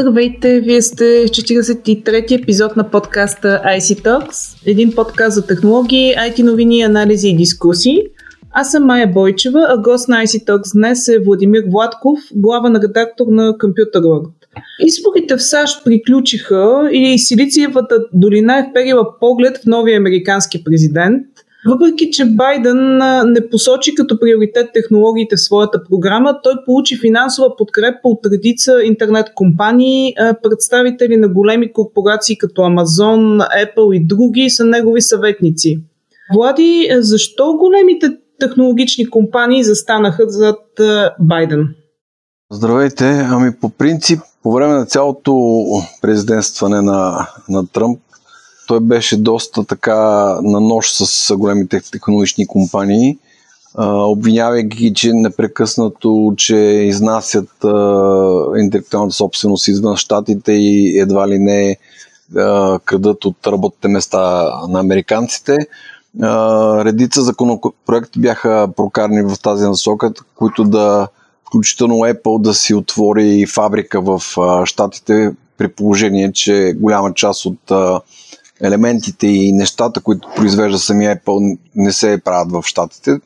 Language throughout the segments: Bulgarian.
Здравейте, вие сте 43-ти епизод на подкаста IC Talks, един подкаст за технологии, IT новини, анализи и дискусии. Аз съм Майя Бойчева, а гост на IC Talks днес е Владимир Владков, главен редактор на Computer World. Изборите в САЩ приключиха и Силициевата долина е вперила поглед в новия американски президент – въпреки, че Байден не посочи като приоритет технологиите в своята програма, той получи финансова подкрепа от редица интернет компании, представители на големи корпорации като Amazon, Apple и други са негови съветници. Влади, защо големите технологични компании застанаха зад Байден? Здравейте! Ами по принцип, по време на цялото президентстване на, на Тръмп, той беше доста така на нож с големите технологични компании, обвинявайки ги, че непрекъснато, че изнасят интелектуалната собственост извън щатите и едва ли не крадат от работните места на американците. Редица законопроекти бяха прокарани в тази насока, които да включително Apple да си отвори фабрика в щатите при положение, че голяма част от елементите и нещата, които произвежда самия Apple, не се правят в щатите.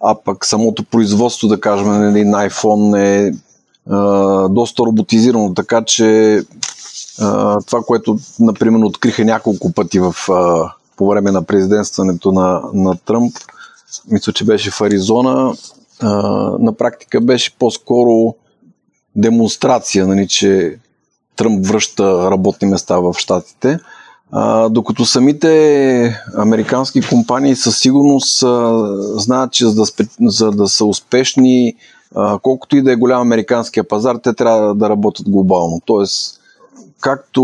А пък самото производство, да кажем, нали, на iPhone е а, доста роботизирано, така че а, това, което, например, откриха няколко пъти в, а, по време на президентстването на, на Тръмп, мисля, че беше в Аризона, а, на практика беше по-скоро демонстрация, нали, че Тръмп връща работни места в щатите. А, докато самите американски компании със сигурност а, знаят, че за да, за да са успешни, а, колкото и да е голям американския пазар, те трябва да работят глобално. Тоест, както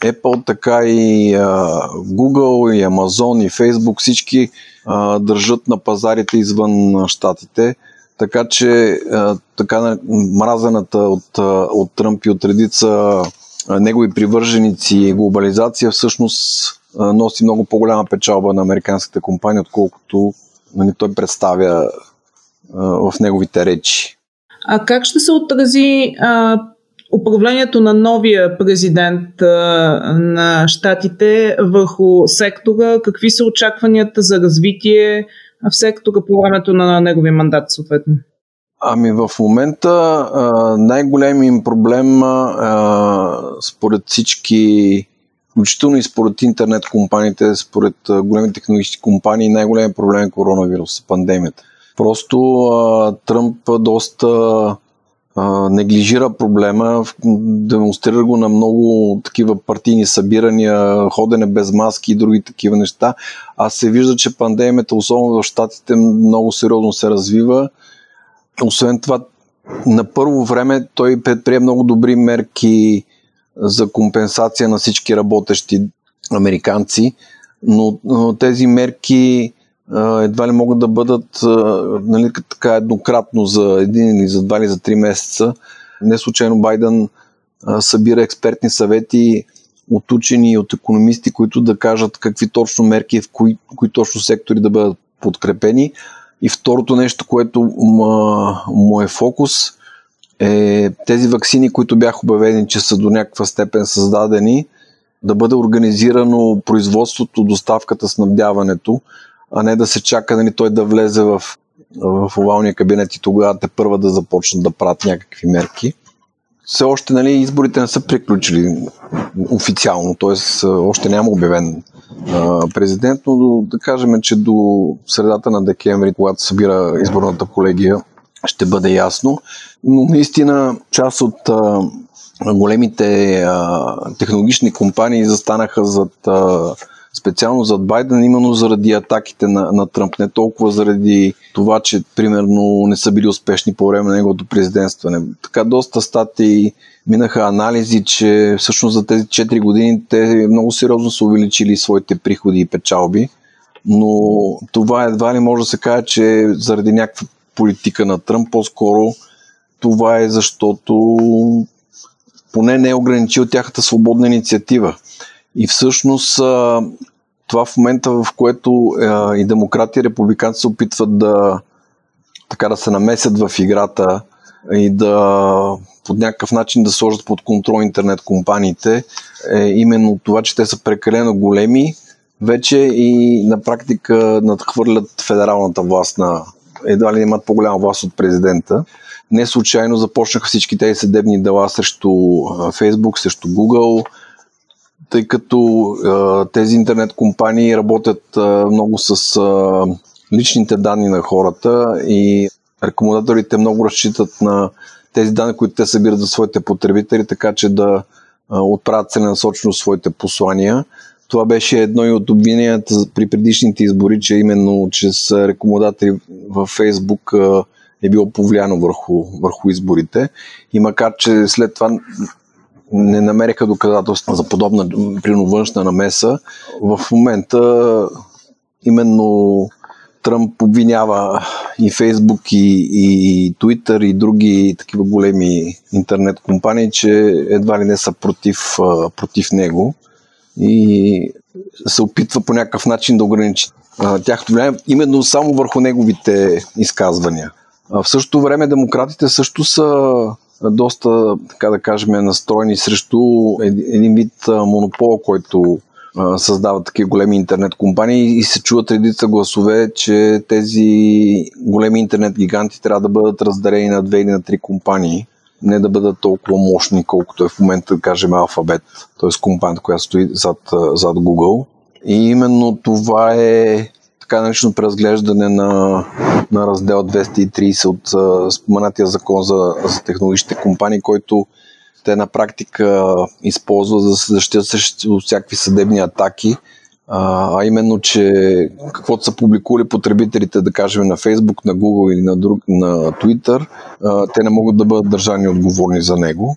Apple, така и а, Google, и Amazon, и Facebook, всички а, държат на пазарите извън щатите. Така че а, така мразената от, от Тръмп и от редица негови привърженици и глобализация всъщност носи много по-голяма печалба на американската компания, отколкото нали, той представя в неговите речи. А как ще се отрази а, управлението на новия президент а, на щатите върху сектора? Какви са очакванията за развитие в сектора по времето на неговия мандат, съответно? Ами в момента най-големият им проблем според всички, включително и според интернет компаниите, според големи технологични компании, най-големият проблем е коронавирус, пандемията. Просто Тръмп доста неглижира проблема, демонстрира го на много такива партийни събирания, ходене без маски и други такива неща. А се вижда, че пандемията, особено в Штатите, много сериозно се развива освен това, на първо време той предприе много добри мерки за компенсация на всички работещи американци, но, тези мерки едва ли могат да бъдат нали, така еднократно за един или за два или за три месеца. Не случайно Байден събира експертни съвети от учени и от економисти, които да кажат какви точно мерки, в кои, кои точно сектори да бъдат подкрепени. И второто нещо, което му е фокус, е тези вакцини, които бяха обявени, че са до някаква степен създадени, да бъде организирано производството, доставката, снабдяването, а не да се чака нали, той да влезе в, в овалния кабинет и тогава те първа да започнат да правят някакви мерки. Все още нали, изборите не са приключили официално, т.е. още няма обявен президент, но да кажем, че до средата на декември, когато събира изборната колегия, ще бъде ясно. Но наистина част от а, големите а, технологични компании застанаха зад а, специално зад Байден, именно заради атаките на, на Тръмп, не толкова заради това, че примерно не са били успешни по време на неговото президентстване. Така доста статии минаха анализи, че всъщност за тези 4 години те много сериозно са увеличили своите приходи и печалби, но това едва ли може да се каже, че заради някаква политика на Тръмп, по-скоро това е защото поне не е ограничил тяхната свободна инициатива. И всъщност това в момента, в което и демократи и републиканци се опитват да така да се намесят в играта и да под някакъв начин да сложат под контрол интернет компаниите е именно това, че те са прекалено големи вече и на практика надхвърлят федералната власт на едва ли имат по-голяма власт от президента. Не случайно започнаха всички тези съдебни дела срещу Facebook, срещу Google, тъй като а, тези интернет компании работят а, много с а, личните данни на хората и рекомендателите много разчитат на тези данни, които те събират за своите потребители, така че да отправят целенасочено своите послания. Това беше едно и от обвиненията при предишните избори, че именно чрез рекомендатели във Фейсбук е било повлияно върху, върху изборите. И макар, че след това не намериха доказателства за подобна прино външна намеса, в момента именно Тръмп обвинява и Фейсбук, и, и Twitter, и други такива големи интернет компании, че едва ли не са против, против него и се опитва по някакъв начин да ограничи тяхното влияние именно само върху неговите изказвания. В същото време демократите също са доста, така да кажем, настроени срещу един вид монопол, който създават такива големи интернет компании и се чуват редица гласове, че тези големи интернет гиганти трябва да бъдат раздарени на две или на три компании, не да бъдат толкова мощни, колкото е в момента, кажем, Алфабет, т.е. компанията, която стои зад, зад Google. И именно това е така наречено преразглеждане на, на раздел 230 от споменатия закон за, за технологичните компании, който те на практика използват за да се защитят срещу всякакви съдебни атаки, а именно, че каквото са публикували потребителите, да кажем на Facebook, на Google или на, друг, на Twitter, те не могат да бъдат държани отговорни за него.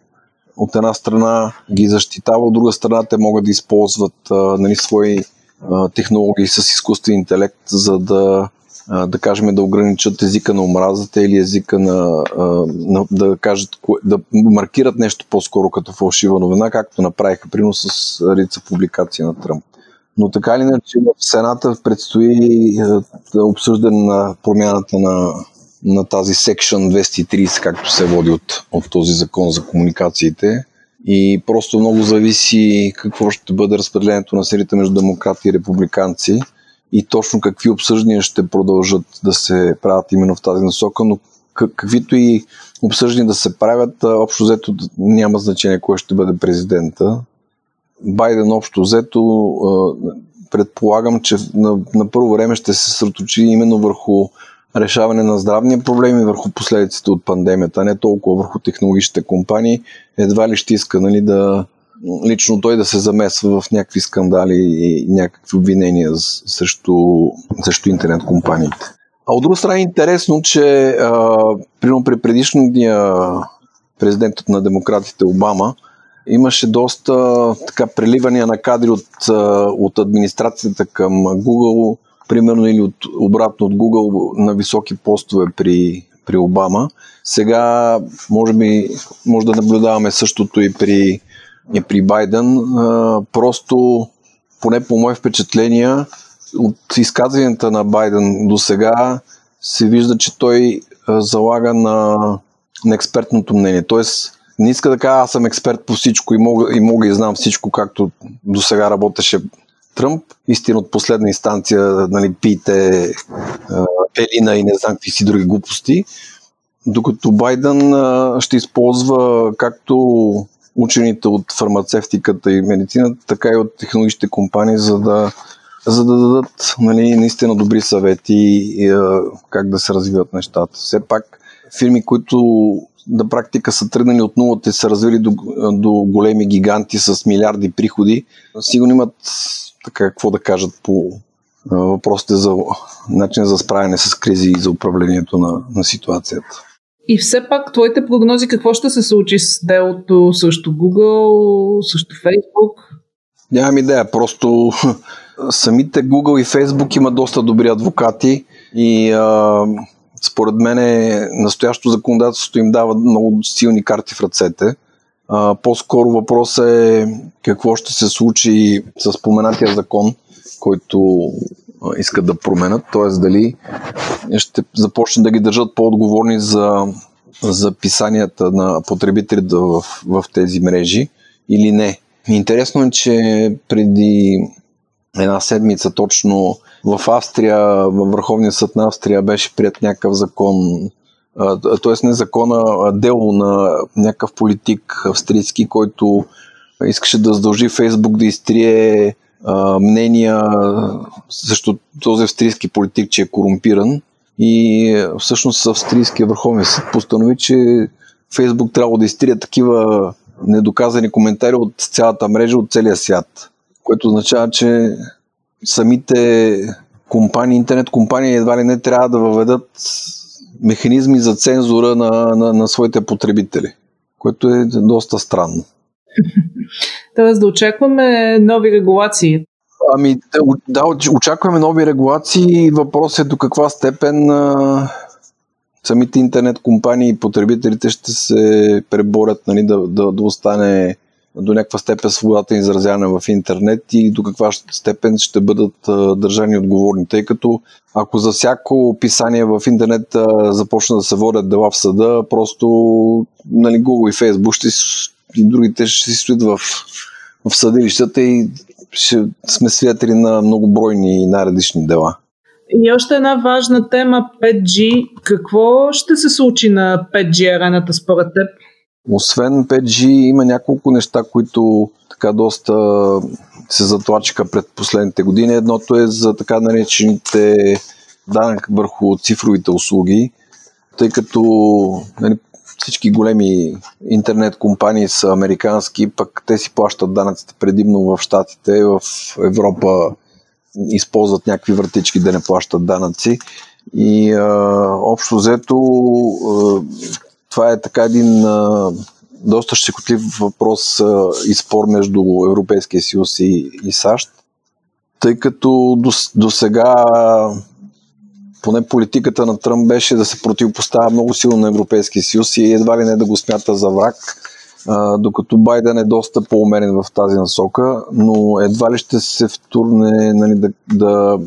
От една страна ги защитава, от друга страна те могат да използват нали, свои технологии с изкуствен интелект, за да да кажем, да ограничат езика на омразата или езика на, на да кажат, да маркират нещо по-скоро като фалшива новина, както направиха принос с рица публикация на Тръмп. Но така или иначе в Сената предстои обсъждане на промяната на, на тази Section 230, както се води от, от този закон за комуникациите. И просто много зависи какво ще бъде разпределението на силите между демократи и републиканци и точно какви обсъждания ще продължат да се правят именно в тази насока, но каквито и обсъждания да се правят, общо взето няма значение кой ще бъде президента. Байден общо взето предполагам, че на, на първо време ще се съсредоточи именно върху решаване на здравни проблеми, върху последиците от пандемията, не толкова върху технологичните компании. Едва ли ще иска нали, да, лично той да се замесва в някакви скандали и някакви обвинения срещу, срещу интернет компаниите. А от друга страна е интересно, че а, при предишния президент на демократите Обама имаше доста така преливания на кадри от, от администрацията към Google, примерно или от, обратно от Google на високи постове при, при Обама. Сега може би може да наблюдаваме същото и при и при Байден. Просто, поне по мое впечатление, от изказванията на Байден до сега се вижда, че той залага на, на експертното мнение. Тоест, не иска да кажа, аз съм експерт по всичко и мога, и мога и знам всичко, както до сега работеше Тръмп. Истина от последна инстанция, нали, пийте Елина и не знам какви си други глупости. Докато Байден ще използва както учените от фармацевтиката и медицината, така и от технологичните компании, за да, за да дадат нали, наистина добри съвети и, а, как да се развиват нещата. Все пак фирми, които на практика са тръгнали от нулата и са развили до, до големи гиганти с милиарди приходи, сигурно имат така какво да кажат по въпросите за начин за справяне с кризи и за управлението на, на ситуацията. И все пак, твоите прогнози, какво ще се случи с делото също Google, също Facebook? Нямам идея, просто самите Google и Facebook има доста добри адвокати и а, според мен настоящото законодателство им дава много силни карти в ръцете. А, по-скоро въпросът е какво ще се случи с споменатия закон, който искат да променят, т.е. дали ще започнат да ги държат по-отговорни за за писанията на потребителите в, в тези мрежи или не. Интересно е, че преди една седмица точно в Австрия, във Върховния съд на Австрия беше прият някакъв закон, т.е. не закона, а дело на някакъв политик австрийски, който искаше да задължи Фейсбук да изтрие мнения защото този австрийски политик, че е корумпиран. И всъщност австрийския върховен съд постанови, че Фейсбук трябва да изтрие такива недоказани коментари от цялата мрежа, от целия свят. Което означава, че самите компании, интернет компании едва ли не трябва да въведат механизми за цензура на, на, на своите потребители, което е доста странно. Тоест да очакваме нови регулации. Ами да, очакваме нови регулации. Въпрос е до каква степен а, самите интернет компании и потребителите ще се преборят нали, да, да, да остане до някаква степен свободата изразяване в интернет и до каква степен ще бъдат държани отговорни. Тъй като ако за всяко описание в интернет започна да се водят дела в съда, просто нали, Google и Facebook ще, и другите ще си стоят в, в съдилищата и ще сме свидетели на многобройни и най-различни дела. И още една важна тема 5G. Какво ще се случи на 5G арената според теб? Освен 5G има няколко неща, които така доста се затлачиха пред последните години. Едното е за така наречените данък върху цифровите услуги, тъй като нали, всички големи интернет компании са американски, пък те си плащат данъците предимно в Штатите, в Европа използват някакви вратички да не плащат данъци. И а, общо взето това е така един а, доста щекотлив въпрос а, и спор между Европейския съюз и, и САЩ, тъй като до, до сега поне политиката на Тръмп беше да се противопоставя много силно на Европейския съюз и едва ли не да го смята за враг, а, докато Байден е доста по-уменен в тази насока, но едва ли ще се втурне нали, да, да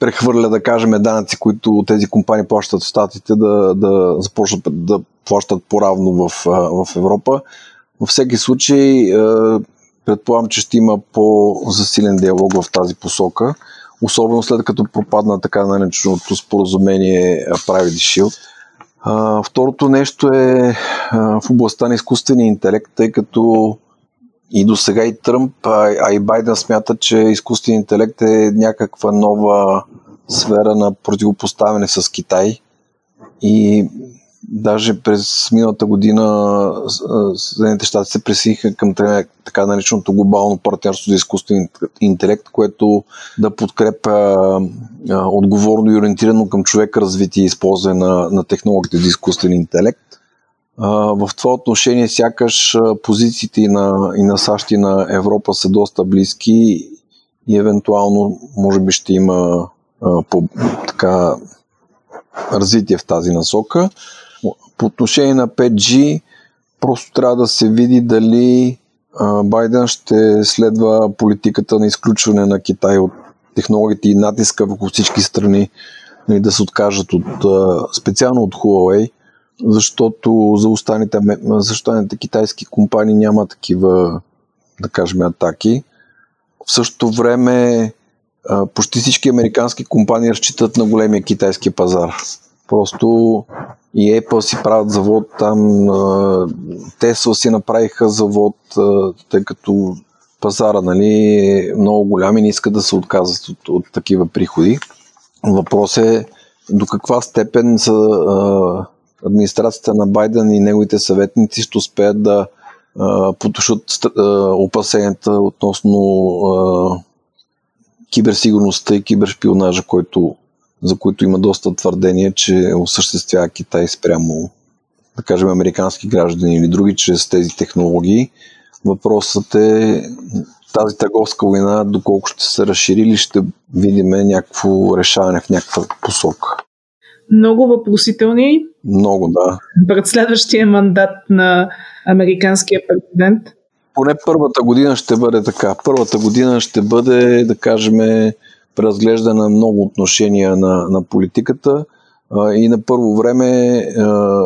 прехвърля, да кажем, данъци, които тези компании плащат в Штатите, да, да започнат да плащат по-равно в, в Европа. Във всеки случай, предполагам, че ще има по-засилен диалог в тази посока особено след като пропадна така нареченото споразумение Private Shield. Второто нещо е в областта на изкуствения интелект, тъй като и до сега и Тръмп, а и Байден смята, че изкуственият интелект е някаква нова сфера на противопоставяне с Китай. И Даже през миналата година Съединените щати се присъединиха към така нареченото глобално партньорство за изкуствен интелект, което да подкрепя отговорно и ориентирано към човека развитие и използване на, на технологиите за изкуствен интелект. В това отношение сякаш позициите и на, и на САЩ и на Европа са доста близки и евентуално може би ще има по, така, развитие в тази насока. По отношение на 5G, просто трябва да се види дали Байден ще следва политиката на изключване на Китай от технологиите и натиска върху всички страни нали, да се откажат от, специално от Huawei, защото за останалите, за останалите китайски компании няма такива, да кажем, атаки. В същото време почти всички американски компании разчитат на големия китайски пазар. Просто и Apple си правят завод там, Tesla си направиха завод, тъй като пазара нали, е много голям и не искат да се отказват от, от такива приходи. Въпрос е до каква степен за администрацията на Байден и неговите съветници ще успеят да потушат опасенията относно киберсигурността и кибершпионажа, който за които има доста твърдения, че осъществява Китай спрямо, да кажем, американски граждани или други чрез тези технологии. Въпросът е тази търговска война, доколко ще се разшири или ще видим някакво решаване в някаква посока. Много въпросителни. Много, да. Пред следващия мандат на американския президент. Поне първата година ще бъде така. Първата година ще бъде, да кажем, преразглеждане на много отношения на, на политиката а, и на първо време а,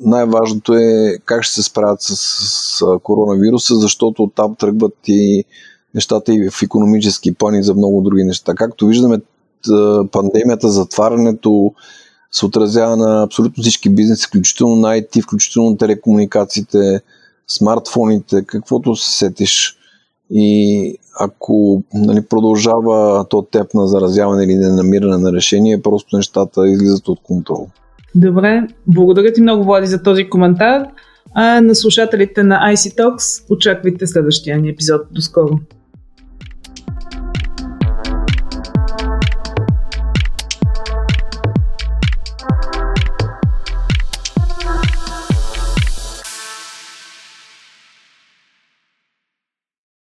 най-важното е как ще се справят с, с коронавируса, защото там тръгват и нещата и в економически плани за много други неща. Както виждаме, пандемията, затварянето се отразява на абсолютно всички бизнеси, включително на IT, включително на телекомуникациите, смартфоните, каквото се сетиш. И ако нали, продължава то теп на заразяване или ненамиране на решение, просто нещата излизат от контрол. Добре, благодаря ти много, Влади, за този коментар. А на слушателите на IC Talks очаквайте следващия ни епизод. До скоро!